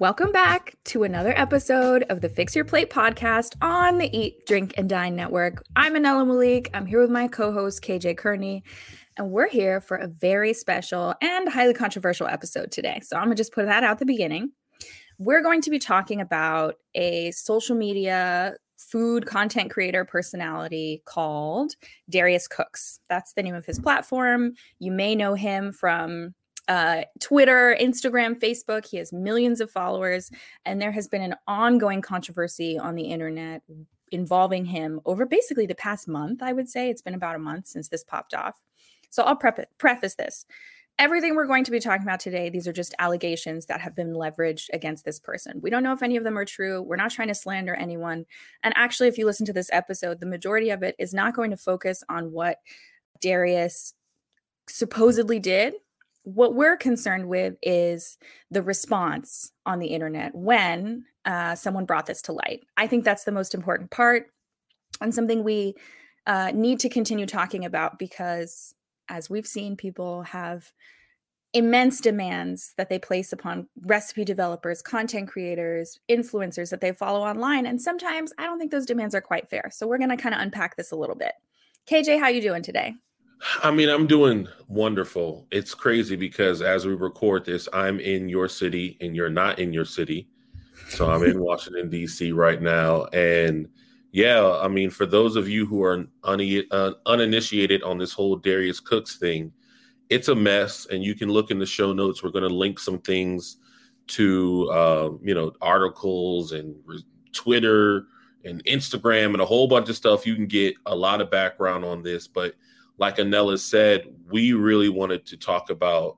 Welcome back to another episode of the Fix Your Plate podcast on the Eat, Drink, and Dine Network. I'm Anela Malik. I'm here with my co host, KJ Kearney, and we're here for a very special and highly controversial episode today. So I'm going to just put that out at the beginning. We're going to be talking about a social media food content creator personality called Darius Cooks. That's the name of his platform. You may know him from uh, Twitter, Instagram, Facebook. He has millions of followers, and there has been an ongoing controversy on the internet involving him over basically the past month. I would say it's been about a month since this popped off. So I'll prep- preface this. Everything we're going to be talking about today, these are just allegations that have been leveraged against this person. We don't know if any of them are true. We're not trying to slander anyone. And actually, if you listen to this episode, the majority of it is not going to focus on what Darius supposedly did what we're concerned with is the response on the internet when uh, someone brought this to light. I think that's the most important part and something we uh, need to continue talking about because, as we've seen, people have immense demands that they place upon recipe developers, content creators, influencers that they follow online. And sometimes I don't think those demands are quite fair. So we're going to kind of unpack this a little bit. KJ, how you doing today? I mean, I'm doing wonderful. It's crazy because as we record this, I'm in your city and you're not in your city. So I'm in Washington, D.C. right now. And yeah, I mean, for those of you who are un- uh, uninitiated on this whole Darius Cooks thing, it's a mess. And you can look in the show notes. We're going to link some things to, uh, you know, articles and re- Twitter and Instagram and a whole bunch of stuff. You can get a lot of background on this. But like Anela said, we really wanted to talk about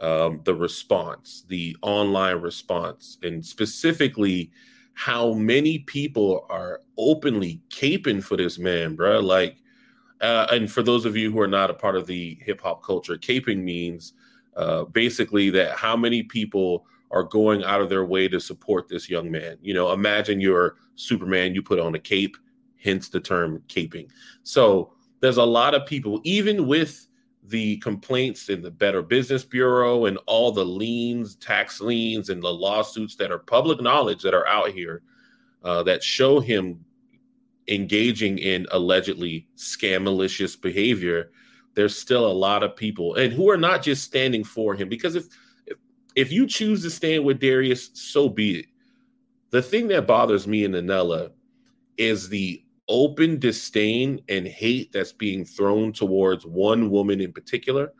um, the response, the online response, and specifically how many people are openly caping for this man, bro. Like, uh, and for those of you who are not a part of the hip hop culture, caping means uh, basically that how many people are going out of their way to support this young man. You know, imagine you're Superman, you put on a cape, hence the term caping. So there's a lot of people, even with the complaints in the Better Business Bureau and all the liens, tax liens, and the lawsuits that are public knowledge that are out here uh, that show him engaging in allegedly scamalicious behavior. There's still a lot of people, and who are not just standing for him. Because if if, you choose to stand with Darius, so be it. The thing that bothers me and Anela is the open disdain and hate that's being thrown towards one woman in particular.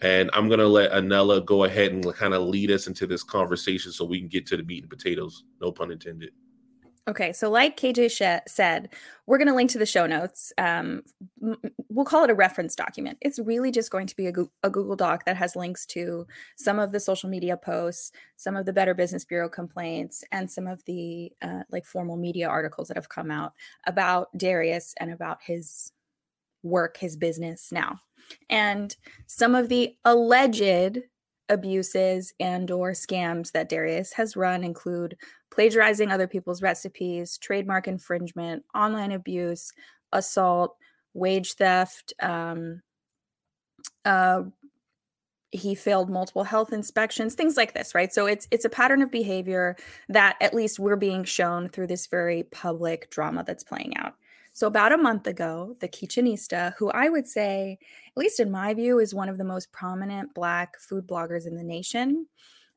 And I'm going to let Anela go ahead and kind of lead us into this conversation so we can get to the meat and potatoes. No pun intended. Okay, so like KJ said, we're going to link to the show notes. Um, we'll call it a reference document. It's really just going to be a, a, Google Doc that has links to some of the social media posts, some of the Better Business Bureau complaints, and some of the uh, like formal media articles that have come out about Darius and about his work, his business now, and some of the alleged abuses and or scams that Darius has run include plagiarizing other people's recipes, trademark infringement, online abuse, assault, wage theft. Um, uh, he failed multiple health inspections, things like this, right? So it's it's a pattern of behavior that at least we're being shown through this very public drama that's playing out. So, about a month ago, the Kitchenista, who I would say, at least in my view, is one of the most prominent Black food bloggers in the nation.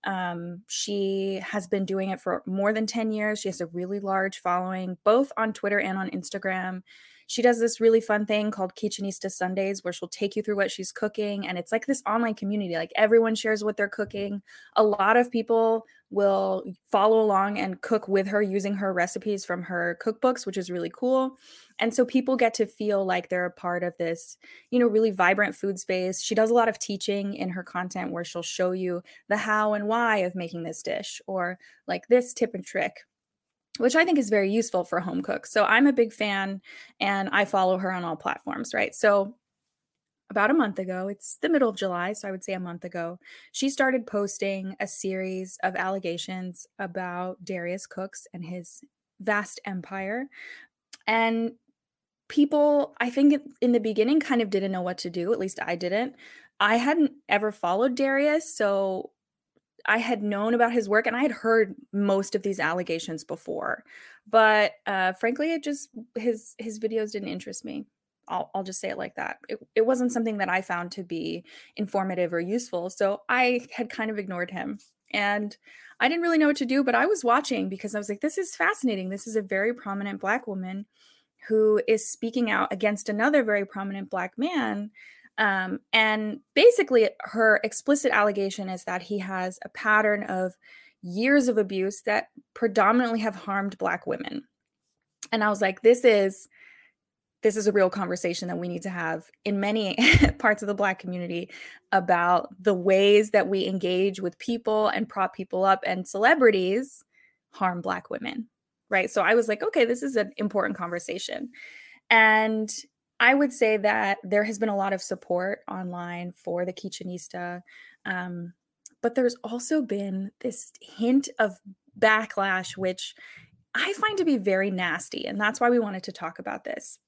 Um, she has been doing it for more than 10 years. She has a really large following, both on Twitter and on Instagram. She does this really fun thing called Kitchenista Sundays where she'll take you through what she's cooking. And it's like this online community. Like everyone shares what they're cooking. A lot of people will follow along and cook with her using her recipes from her cookbooks, which is really cool. And so people get to feel like they're a part of this, you know, really vibrant food space. She does a lot of teaching in her content where she'll show you the how and why of making this dish or like this tip and trick which I think is very useful for home cooks. So I'm a big fan and I follow her on all platforms, right? So about a month ago, it's the middle of July, so I would say a month ago, she started posting a series of allegations about Darius Cooks and his vast empire. And people, I think in the beginning, kind of didn't know what to do. At least I didn't. I hadn't ever followed Darius, so I had known about his work and I had heard most of these allegations before, but uh, frankly, it just his his videos didn't interest me. I'll, I'll just say it like that. It, it wasn't something that I found to be informative or useful, so I had kind of ignored him. And I didn't really know what to do, but I was watching because I was like, this is fascinating. This is a very prominent Black woman who is speaking out against another very prominent Black man um, and basically, her explicit allegation is that he has a pattern of years of abuse that predominantly have harmed Black women. And I was like, this is this is a real conversation that we need to have in many parts of the black community about the ways that we engage with people and prop people up and celebrities harm black women right so i was like okay this is an important conversation and I would say that there has been a lot of support online for the Kitchenista. Um, but there's also been this hint of backlash, which I find to be very nasty. And that's why we wanted to talk about this.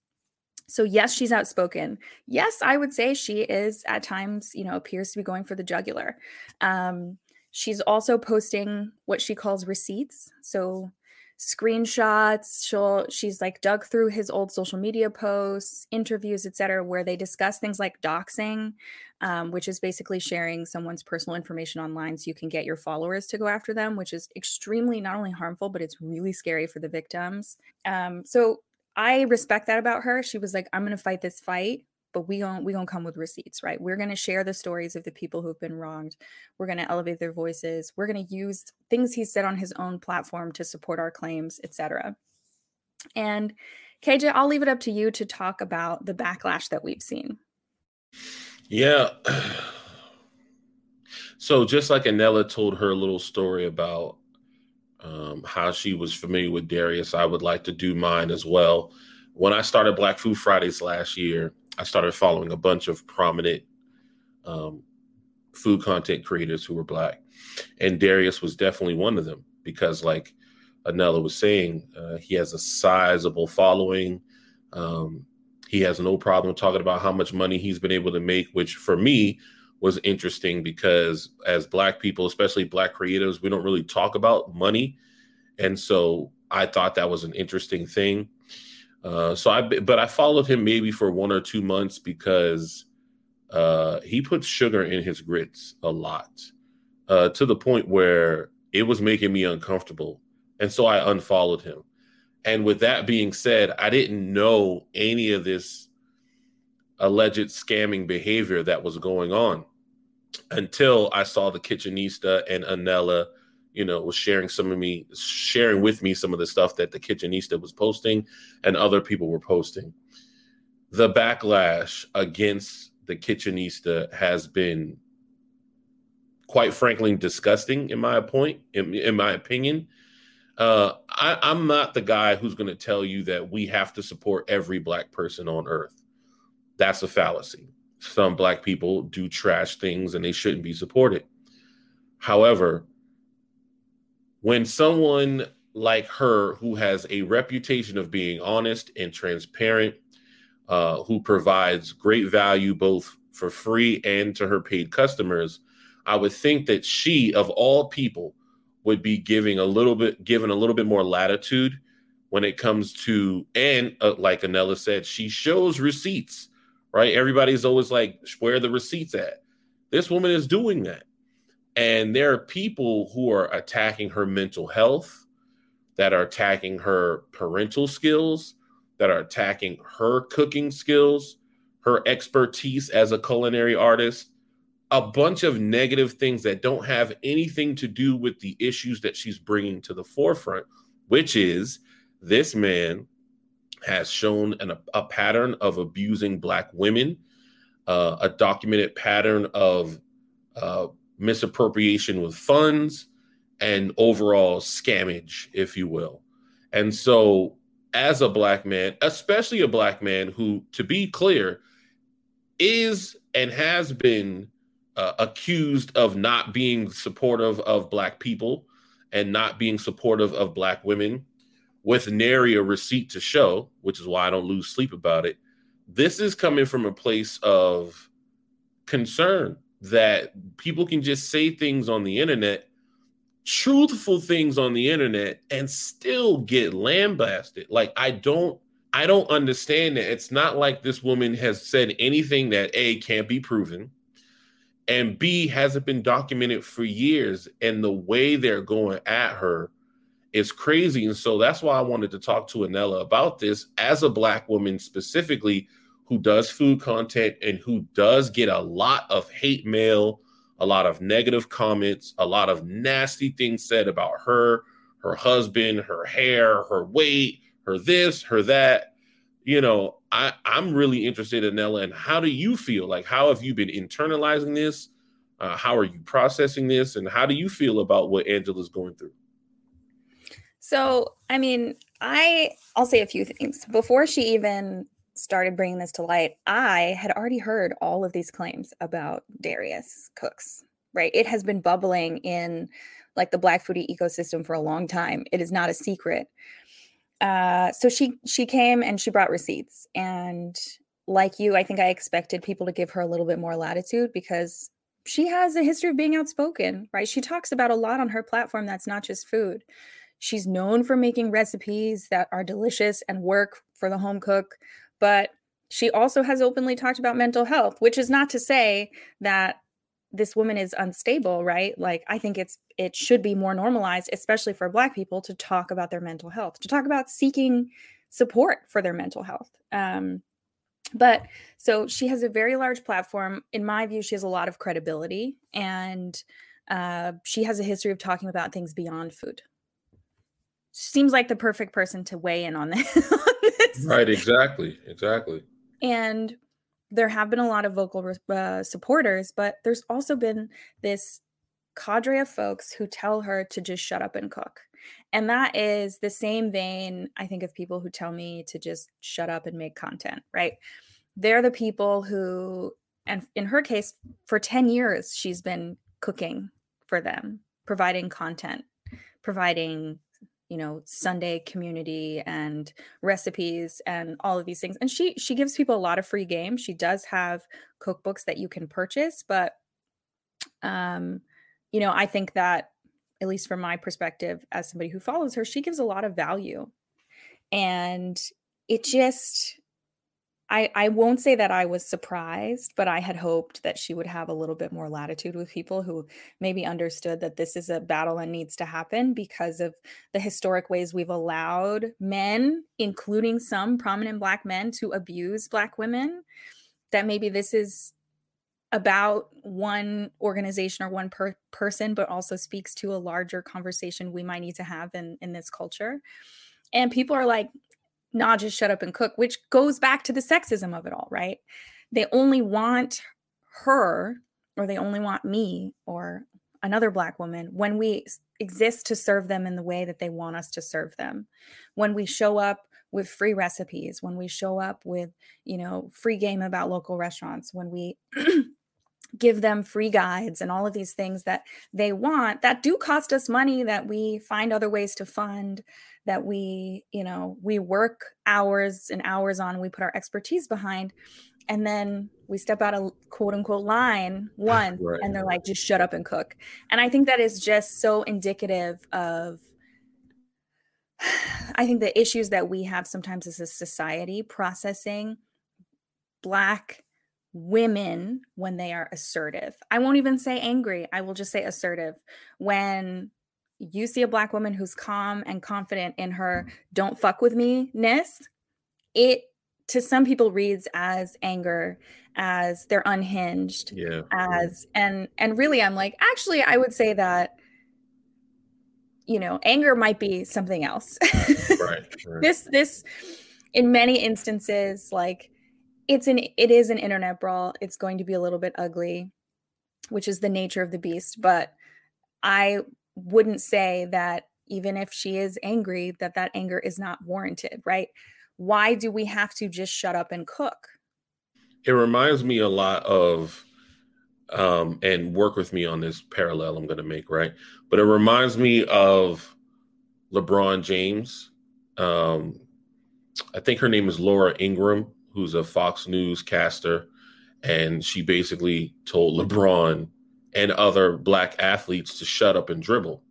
So, yes, she's outspoken. Yes, I would say she is at times, you know, appears to be going for the jugular. Um, she's also posting what she calls receipts. So, screenshots she'll she's like dug through his old social media posts interviews etc where they discuss things like doxing um, which is basically sharing someone's personal information online so you can get your followers to go after them which is extremely not only harmful but it's really scary for the victims um, so i respect that about her she was like i'm gonna fight this fight but we don't we don't come with receipts right? We're going to share the stories of the people who've been wronged. We're going to elevate their voices. We're going to use things he said on his own platform to support our claims etc and kj i'll leave it up to you to talk about the backlash that we've seen. Yeah. So just like anela told her little story about um, how she was familiar with darius. I would like to do mine as well. When i started black food fridays last year I started following a bunch of prominent um, food content creators who were black, and Darius was definitely one of them because, like Anela was saying, uh, he has a sizable following. Um, he has no problem talking about how much money he's been able to make, which for me was interesting because as black people, especially black creatives, we don't really talk about money, and so I thought that was an interesting thing. Uh, so I, but I followed him maybe for one or two months because uh, he puts sugar in his grits a lot, uh, to the point where it was making me uncomfortable, and so I unfollowed him. And with that being said, I didn't know any of this alleged scamming behavior that was going on until I saw the Kitchenista and Anela you know, was sharing some of me, sharing with me some of the stuff that the Kitchenista was posting and other people were posting. The backlash against the Kitchenista has been quite frankly disgusting in my point, in, in my opinion. Uh, I, I'm not the guy who's going to tell you that we have to support every black person on earth. That's a fallacy. Some black people do trash things and they shouldn't be supported. However, when someone like her, who has a reputation of being honest and transparent, uh, who provides great value both for free and to her paid customers, I would think that she, of all people, would be giving a little bit, given a little bit more latitude when it comes to, and uh, like Anela said, she shows receipts, right? Everybody's always like, where the receipts at? This woman is doing that. And there are people who are attacking her mental health, that are attacking her parental skills, that are attacking her cooking skills, her expertise as a culinary artist, a bunch of negative things that don't have anything to do with the issues that she's bringing to the forefront, which is this man has shown an, a pattern of abusing Black women, uh, a documented pattern of uh, misappropriation with funds and overall scammage, if you will. And so, as a black man, especially a black man who, to be clear, is and has been uh, accused of not being supportive of black people and not being supportive of black women with nary a receipt to show, which is why I don't lose sleep about it. This is coming from a place of concern that people can just say things on the internet truthful things on the internet and still get lambasted. Like I don't I don't understand that. It's not like this woman has said anything that A can't be proven and B hasn't been documented for years and the way they're going at her is crazy and so that's why I wanted to talk to Anela about this as a black woman specifically who does food content and who does get a lot of hate mail a lot of negative comments, a lot of nasty things said about her, her husband, her hair, her weight, her this, her that. You know, I, I'm really interested Anela. And how do you feel? Like, how have you been internalizing this? Uh, how are you processing this? And how do you feel about what Angela's going through? So, I mean, I I'll say a few things before she even started bringing this to light, I had already heard all of these claims about Darius Cooks, right? It has been bubbling in like the black foodie ecosystem for a long time. It is not a secret. Uh, so she she came and she brought receipts, and like you, I think I expected people to give her a little bit more latitude because she has a history of being outspoken, right? She talks about a lot on her platform that's not just food. She's known for making recipes that are delicious and work for the home cook but she also has openly talked about mental health, which is not to say that this woman is unstable, right? Like I think it's it should be more normalized, especially for black people to talk about their mental health, to talk about seeking support for their mental health. Um, but so she has a very large platform. In my view, she has a lot of credibility and uh, she has a history of talking about things beyond food. Seems like the perfect person to weigh in on this. Right, exactly. Exactly. And there have been a lot of vocal uh, supporters, but there's also been this cadre of folks who tell her to just shut up and cook. And that is the same vein, I think, of people who tell me to just shut up and make content, right? They're the people who, and in her case, for 10 years, she's been cooking for them, providing content, providing you know sunday community and recipes and all of these things and she she gives people a lot of free game. She does have cookbooks that you can purchase but um you know i think that at least from my perspective as somebody who follows her she gives a lot of value. And it just I, I won't say that I was surprised, but I had hoped that she would have a little bit more latitude with people who maybe understood that this is a battle and needs to happen because of the historic ways we've allowed men, including some prominent Black men, to abuse Black women. That maybe this is about one organization or one per- person, but also speaks to a larger conversation we might need to have in, in this culture. And people are like, not just shut up and cook, which goes back to the sexism of it all, right? They only want her or they only want me or another black woman when we exist to serve them in the way that they want us to serve them. When we show up with free recipes, when we show up with, you know, free game about local restaurants, when we give them free guides and all of these things that they want that do cost us money that we find other ways to fund that we you know we work hours and hours on we put our expertise behind and then we step out a quote unquote line one right. and they're like just shut up and cook and i think that is just so indicative of i think the issues that we have sometimes as a society processing black women when they are assertive. I won't even say angry, I will just say assertive. When you see a black woman who's calm and confident in her don't fuck with me ness, it to some people reads as anger, as they're unhinged, yeah. as and and really I'm like, actually I would say that you know, anger might be something else. right, right. This this in many instances like it's an it is an internet brawl. It's going to be a little bit ugly, which is the nature of the beast, but I wouldn't say that even if she is angry that that anger is not warranted, right? Why do we have to just shut up and cook? It reminds me a lot of um and work with me on this parallel I'm going to make, right? But it reminds me of LeBron James. Um I think her name is Laura Ingraham who's a Fox News caster, and she basically told LeBron and other black athletes to shut up and dribble.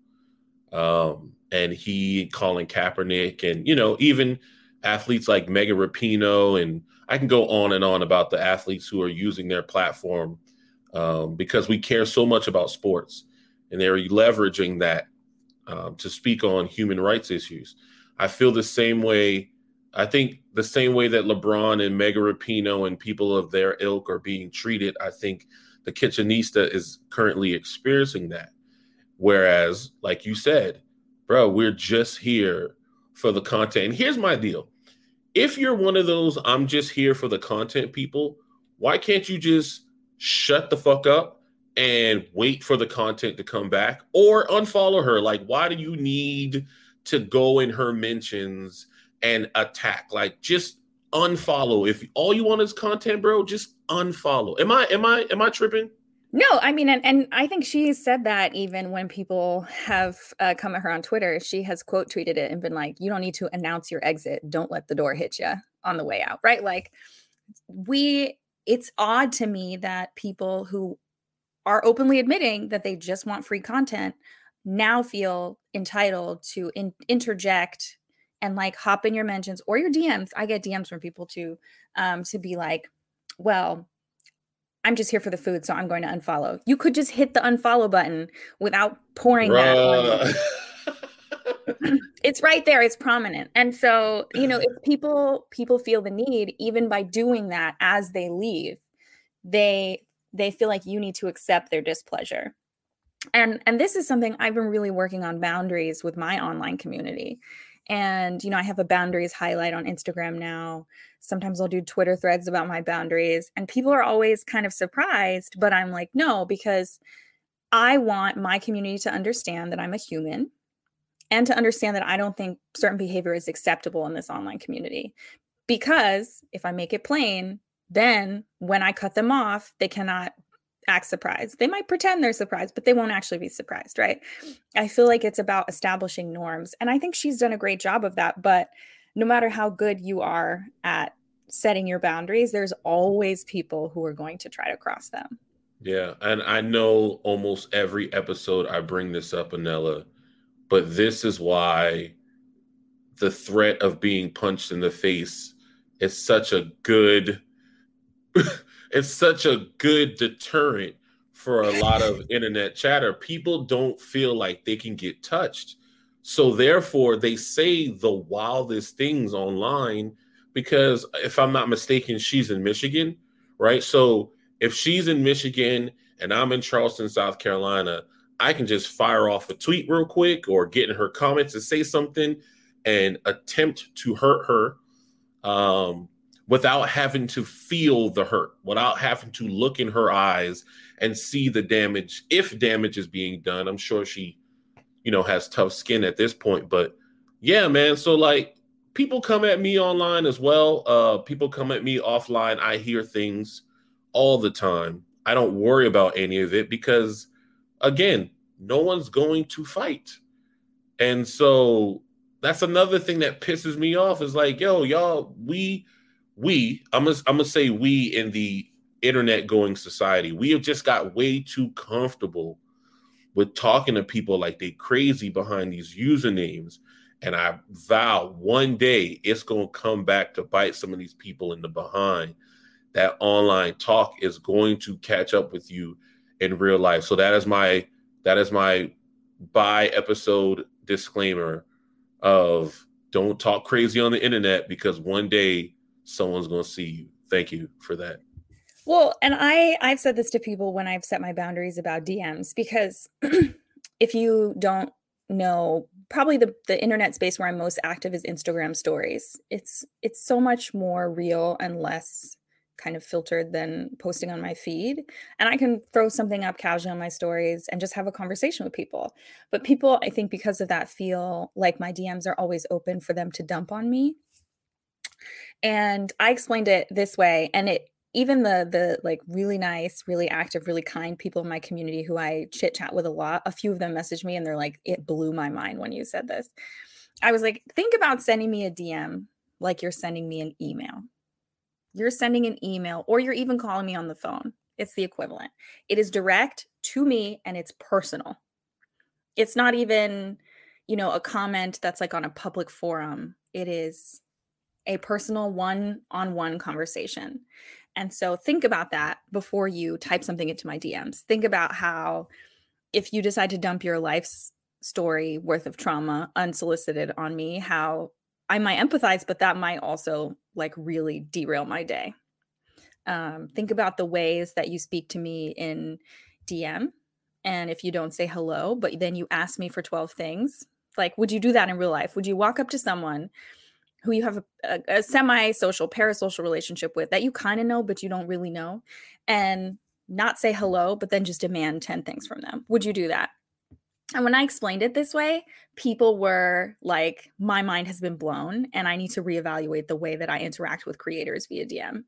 Um, and he Colin Kaepernick and, you know, even athletes like Megan Rapinoe. And I can go on and on about the athletes who are using their platform um, because we care so much about sports and they're leveraging that um, to speak on human rights issues. I feel the same way. I think the same way that LeBron and Megan Rapinoe and people of their ilk are being treated, I think the Kitchenista is currently experiencing that. Whereas, like you said, bro, we're just here for the content. And here's my deal if you're one of those, I'm just here for the content people, why can't you just shut the fuck up and wait for the content to come back or unfollow her? Like, why do you need to go in her mentions and attack? Like, just unfollow. If all you want is content, bro, just unfollow. Am I am I am I tripping? No, I mean, and, and I think she said that even when people have uh, come at her on Twitter, she has quote tweeted it and been like, "You don't need to announce your exit. Don't let the door hit you on the way out." Right? Like, we. It's odd to me that people who are openly admitting that they just want free content now feel entitled to in- interject and like hop in your mentions or your DMs. I get DMs from people too, um, to be like, well, I'm just here for the food, so I'm going to unfollow. You could just hit the unfollow button without pouring Bruh. that. it's right there. It's prominent. And so, you know, if people people feel the need, even by doing that as they leave, they they feel like you need to accept their displeasure. And and this is something I've been really working on boundaries with my online community. And, you know, I have a boundaries highlight on Instagram now. Sometimes I'll do Twitter threads about my boundaries, and people are always kind of surprised, but I'm like, no, because I want my community to understand that I'm a human and to understand that I don't think certain behavior is acceptable in this online community. Because if I make it plain, then when I cut them off, they cannot act surprised. They might pretend they're surprised, but they won't actually be surprised, right? I feel like it's about establishing norms. And I think she's done a great job of that. But no matter how good you are at setting your boundaries, there's always people who are going to try to cross them. Yeah. And I know almost every episode I bring this up, Anela, but this is why the threat of being punched in the face is such a good it's such a good deterrent for a lot of internet chatter. People don't feel like they can get touched. So therefore they say the wildest things online because if I'm not mistaken, she's in Michigan, right? So if she's in Michigan and I'm in Charleston, South Carolina, I can just fire off a tweet real quick or get in her comments and say something and attempt to hurt her. Um, without having to feel the hurt, without having to look in her eyes and see the damage, if damage is being done. I'm sure she, you know, has tough skin at this point. But yeah, man. So like people come at me online as well. Uh people come at me offline. I hear things all the time. I don't worry about any of it because again, no one's going to fight. And so that's another thing that pisses me off is like, yo, y'all, we we I'm gonna I'm gonna say we in the internet going society, we have just got way too comfortable with talking to people like they crazy behind these usernames. And I vow one day it's gonna come back to bite some of these people in the behind. That online talk is going to catch up with you in real life. So that is my that is my by episode disclaimer of don't talk crazy on the internet because one day someone's going to see you. Thank you for that. Well, and I I've said this to people when I've set my boundaries about DMs because if you don't know, probably the the internet space where I'm most active is Instagram stories. It's it's so much more real and less kind of filtered than posting on my feed. And I can throw something up casually on my stories and just have a conversation with people. But people, I think, because of that, feel like my DMs are always open for them to dump on me. And I explained it this way and it even the the like really nice, really active, really kind people in my community who I chit chat with a lot, a few of them messaged me and they're like it blew my mind when you said this. I was like think about sending me a DM like you're sending me an email. You're sending an email or you're even calling me on the phone. It's the equivalent. It is direct to me and it's personal. It's not even you know, a comment that's like on a public forum. It is a personal one on one conversation. And so think about that before you type something into my DMs. Think about how if you decide to dump your life's story worth of trauma unsolicited on me, how I might empathize, but that might also like really derail my day. Um, think about the ways that you speak to me in DM. And if you don't say hello, but then you ask me for 12 things, like, would you do that in real life? Would you walk up to someone who you have a, a, a semi social, parasocial relationship with that you kind of know, but you don't really know, and not say hello, but then just demand 10 things from them? Would you do that? And when I explained it this way, people were like, my mind has been blown, and I need to reevaluate the way that I interact with creators via DM.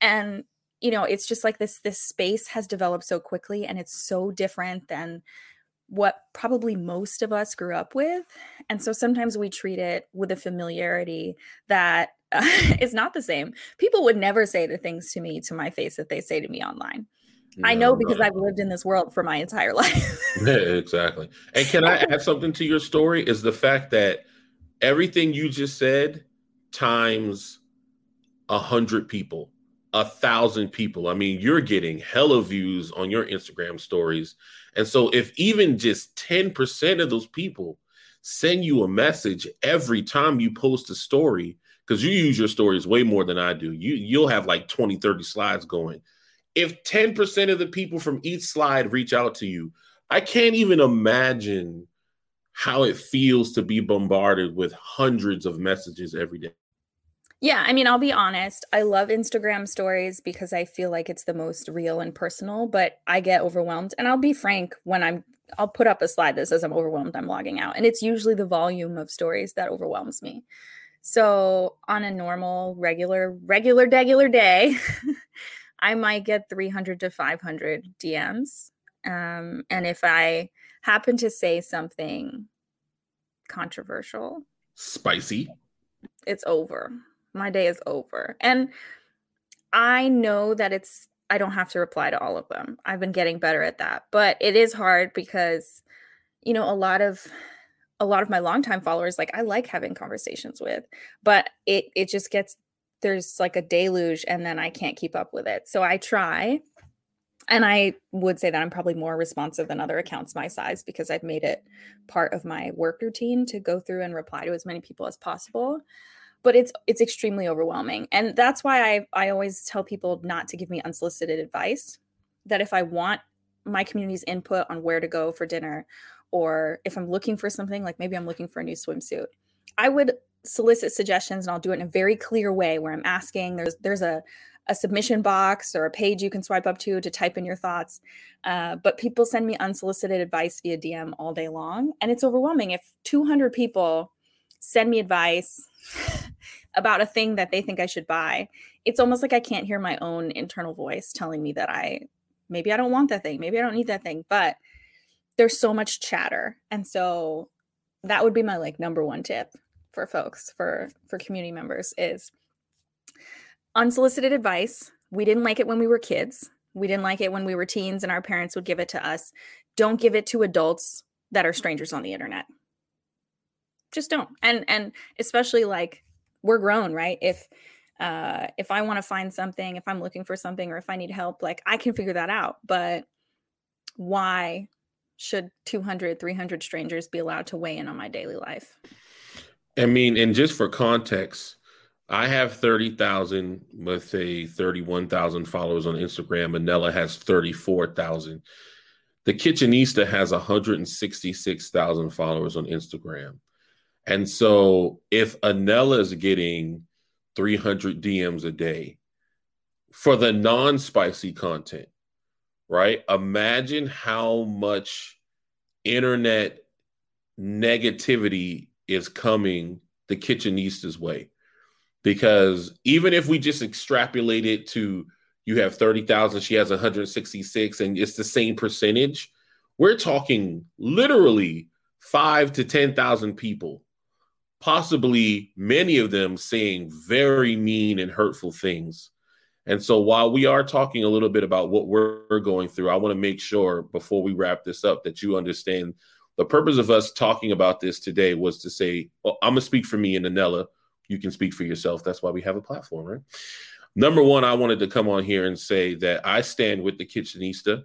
And you know, it's just like this this space has developed so quickly and it's so different than what probably most of us grew up with. And so sometimes we treat it with a familiarity that uh, is not the same. People would never say the things to me to my face that they say to me online. No, I know because no. I've lived in this world for my entire life. yeah, exactly. And can I add something to your story? Is the fact that everything you just said times a hundred people, a thousand people. I mean, you're getting hella views on your Instagram stories and so if even just 10% of those people send you a message every time you post a story, because you use your stories way more than I do. You you'll have like 20, 30 slides going. If 10% of the people from each slide reach out to you, I can't even imagine how it feels to be bombarded with hundreds of messages every day. Yeah, I mean, I'll be honest. I love Instagram stories because I feel like it's the most real and personal, but I get overwhelmed. And I'll be frank when I'm I'll put up a slide that says I'm overwhelmed, I'm logging out. And it's usually the volume of stories that overwhelms me. So, on a normal, regular, regular, regular day, I might get 300 to 500 DMs. Um, and if I happen to say something controversial, spicy, it's over my day is over. And I know that it's I don't have to reply to all of them. I've been getting better at that. But it is hard because you know, a lot of a lot of my longtime followers like I like having conversations with, but it it just gets there's like a deluge and then I can't keep up with it. So I try and I would say that I'm probably more responsive than other accounts my size because I've made it part of my work routine to go through and reply to as many people as possible but it's it's extremely overwhelming and that's why i i always tell people not to give me unsolicited advice that if i want my community's input on where to go for dinner or if i'm looking for something like maybe i'm looking for a new swimsuit i would solicit suggestions and i'll do it in a very clear way where i'm asking there's there's a a submission box or a page you can swipe up to to type in your thoughts. Uh, but people send me unsolicited advice via DM all day long, and it's overwhelming. If 200 people send me advice about a thing that they think I should buy, it's almost like I can't hear my own internal voice telling me that I maybe I don't want that thing, maybe I don't need that thing, but there's so much chatter. And so that would be my like number one tip for folks for for community members is unsolicited advice. We didn't like it when we were kids. We didn't like it when we were teens and our parents would give it to us. Don't give it to adults that are strangers on the internet just don't. And and especially like we're grown right? If uh if i want to find something if i'm looking for something or if i need help like i can figure that out. But why should 200 300 strangers be allowed to weigh in on my daily life? I mean and just for context i have 30,000 with a 31,000 followers on instagram manella has 34,000 the kitchenista has 166,000 followers on instagram and so if Anela is getting 300 DMs a day for the non spicy content, right? Imagine how much internet negativity is coming the kitchenista's way. Because even if we just extrapolate it to you have 30,000, she has 166, and it's the same percentage, we're talking literally five to 10,000 people possibly many of them saying very mean and hurtful things. And so while we are talking a little bit about what we're going through, I want to make sure before we wrap this up that you understand the purpose of us talking about this today was to say, well, I'm gonna speak for me and Anela. You can speak for yourself. That's why we have a platform, right? Number one, I wanted to come on here and say that I stand with the kitchenista.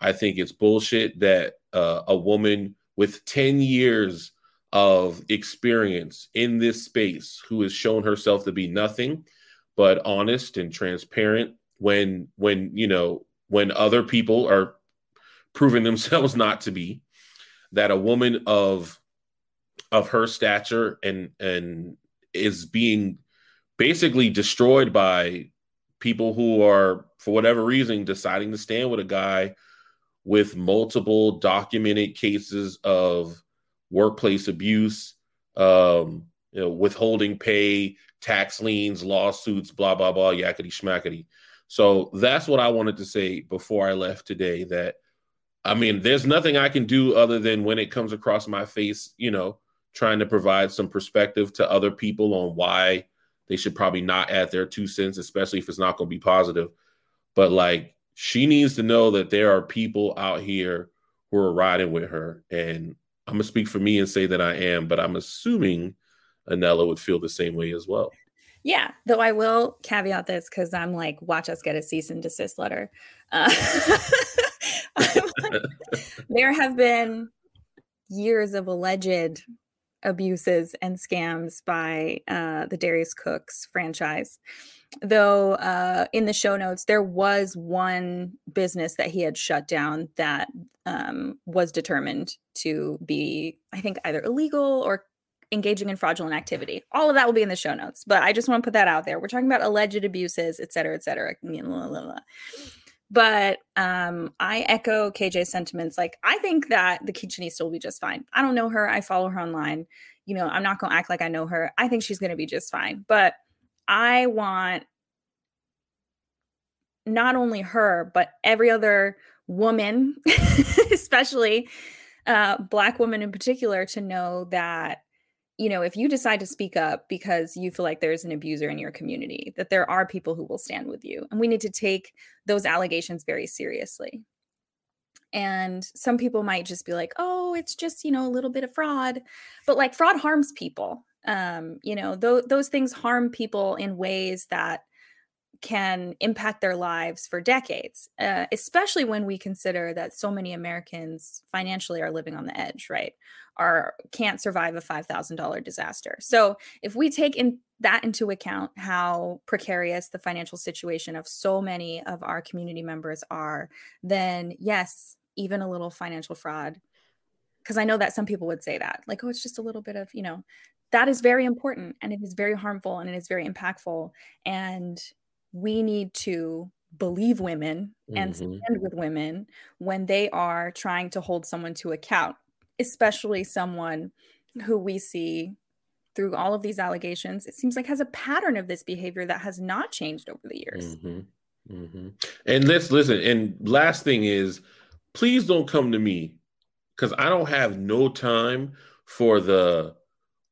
I think it's bullshit that uh, a woman with 10 years of experience in this space who has shown herself to be nothing but honest and transparent when when you know when other people are proving themselves not to be that a woman of of her stature and and is being basically destroyed by people who are for whatever reason deciding to stand with a guy with multiple documented cases of workplace abuse um you know withholding pay tax liens lawsuits blah blah blah yakety schmackety so that's what i wanted to say before i left today that i mean there's nothing i can do other than when it comes across my face you know trying to provide some perspective to other people on why they should probably not add their two cents, especially if it's not going to be positive. But like, she needs to know that there are people out here who are riding with her. And I'm to speak for me and say that I am, but I'm assuming Anela would feel the same way as well. Yeah, though I will caveat this because I'm like, watch us get a cease and desist letter. Uh, there have been years of alleged abuses and scams by uh, the Darius Cooks franchise. Though uh, in the show notes, there was one business that he had shut down that um, was determined to be, I think, either illegal or engaging in fraudulent activity. All of that will be in the show notes, but I just want to put that out there. We're talking about alleged abuses, et cetera, et cetera. But um, I echo KJ's sentiments. Like, I think that the kitchenista will be just fine. I don't know her. I follow her online. You know, I'm not going to act like I know her. I think she's going to be just fine. But I want not only her, but every other woman, especially uh, Black woman in particular, to know that you know, if you decide to speak up because you feel like there's an abuser in your community, that there are people who will stand with you. And we need to take those allegations very seriously. And some people might just be like, oh, it's just, you know, a little bit of fraud. But like fraud harms people. Um, you know, th- those things harm people in ways that can impact their lives for decades, uh, especially when we consider that so many Americans financially are living on the edge, right? Are can't survive a five thousand dollar disaster. So if we take in that into account, how precarious the financial situation of so many of our community members are, then yes, even a little financial fraud. Because I know that some people would say that, like, oh, it's just a little bit of, you know, that is very important and it is very harmful and it is very impactful. And we need to believe women and mm-hmm. stand with women when they are trying to hold someone to account, especially someone who we see through all of these allegations, it seems like has a pattern of this behavior that has not changed over the years. Mm-hmm. Mm-hmm. And let's listen. And last thing is, please don't come to me because I don't have no time for the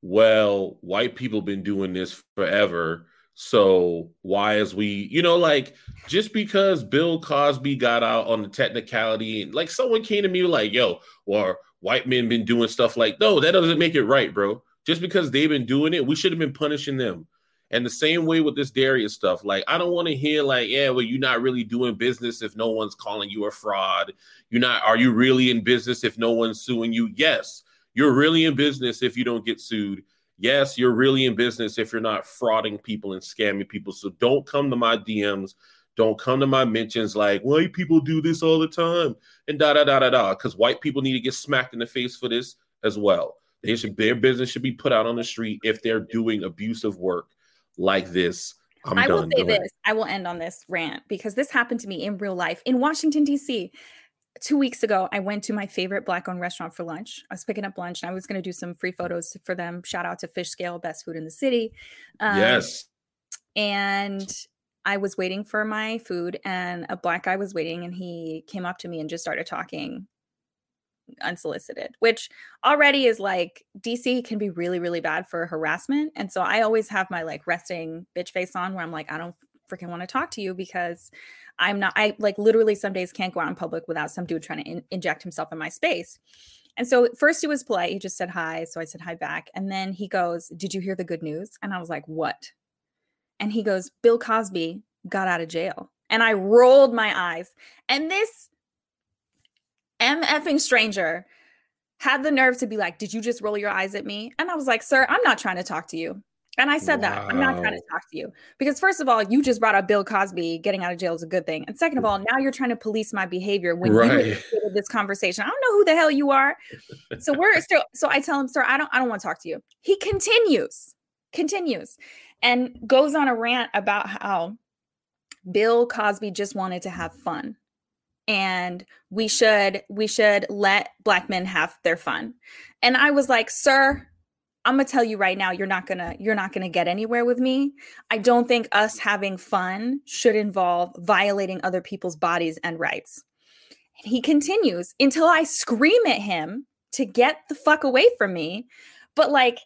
well, white people been doing this forever so why is we, you know, like just because Bill Cosby got out on the technicality, and like someone came to me like, yo, or white men been doing stuff like, no, that doesn't make it right, bro. Just because they've been doing it, we should have been punishing them. And the same way with this Darius stuff. Like, I don't want to hear like, yeah, well, you're not really doing business if no one's calling you a fraud. You're not, are you really in business if no one's suing you? Yes, you're really in business if you don't get sued yes, you're really in business if you're not frauding people and scamming people. So don't come to my DMs. Don't come to my mentions like white people do this all the time and da da da da da. Because white people need to get smacked in the face for this as well. They should their business should be put out on the street if they're doing abusive work like this. I'm i will say this. I will end on this rant because this happened to me in real life in Washington D.C two weeks ago, I went to my favorite black owned restaurant for lunch. I was picking up lunch and I was going to do some free photos for them. Shout out to Fish Scale, best food in the city. Um, yes. And I was waiting for my food, and a black guy was waiting, and he came up to me and just started talking unsolicited, which already is like DC can be really, really bad for harassment. And so I always have my like resting bitch face on where I'm like, I don't freaking want to talk to you because I'm not, I like literally some days can't go out in public without some dude trying to in- inject himself in my space. And so first he was polite. He just said hi. So I said hi back. And then he goes, Did you hear the good news? And I was like, What? And he goes, Bill Cosby got out of jail. And I rolled my eyes. And this MFing stranger had the nerve to be like, Did you just roll your eyes at me? And I was like, Sir, I'm not trying to talk to you. And I said wow. that I'm not trying to talk to you because, first of all, you just brought up Bill Cosby getting out of jail is a good thing. And second of all, now you're trying to police my behavior when right. you this conversation. I don't know who the hell you are. So we're still, so I tell him, Sir, I don't, I don't want to talk to you. He continues, continues, and goes on a rant about how Bill Cosby just wanted to have fun and we should we should let black men have their fun and i was like sir i'm gonna tell you right now you're not gonna you're not gonna get anywhere with me. I don't think us having fun should involve violating other people's bodies and rights. And he continues until i scream at him to get the fuck away from me. But like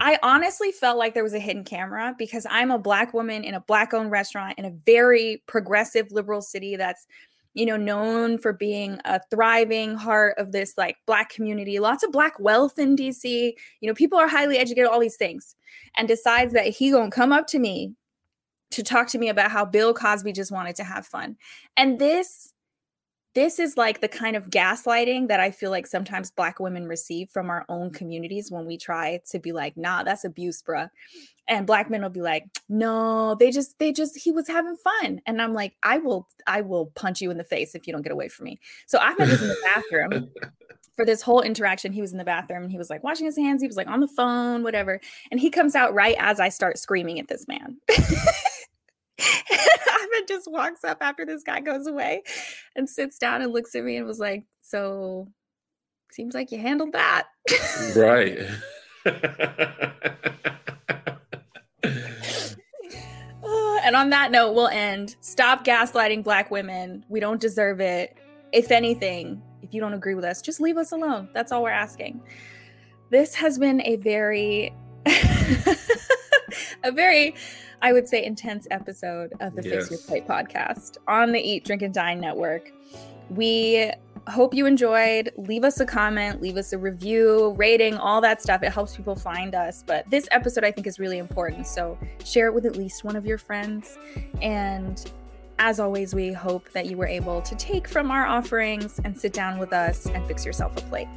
I honestly felt like there was a hidden camera because I'm a black woman in a black owned restaurant in a very progressive liberal city that's you know, known for being a thriving heart of this like black community, lots of black wealth in DC. You know, people are highly educated, all these things, and decides that he gonna come up to me to talk to me about how Bill Cosby just wanted to have fun. And this this is like the kind of gaslighting that I feel like sometimes Black women receive from our own communities when we try to be like, nah, that's abuse, bruh. And Black men will be like, no, they just, they just, he was having fun. And I'm like, I will, I will punch you in the face if you don't get away from me. So Ahmed was in the bathroom for this whole interaction. He was in the bathroom and he was like washing his hands. He was like on the phone, whatever. And he comes out right as I start screaming at this man. Ahmed just walks up after this guy goes away and sits down and looks at me and was like, So seems like you handled that. right. and on that note, we'll end. Stop gaslighting Black women. We don't deserve it. If anything, if you don't agree with us, just leave us alone. That's all we're asking. This has been a very, a very I would say, intense episode of the yes. Fix Your Plate podcast on the Eat, Drink, and Dine network. We hope you enjoyed. Leave us a comment, leave us a review, rating, all that stuff. It helps people find us. But this episode, I think, is really important. So share it with at least one of your friends. And as always, we hope that you were able to take from our offerings and sit down with us and fix yourself a plate.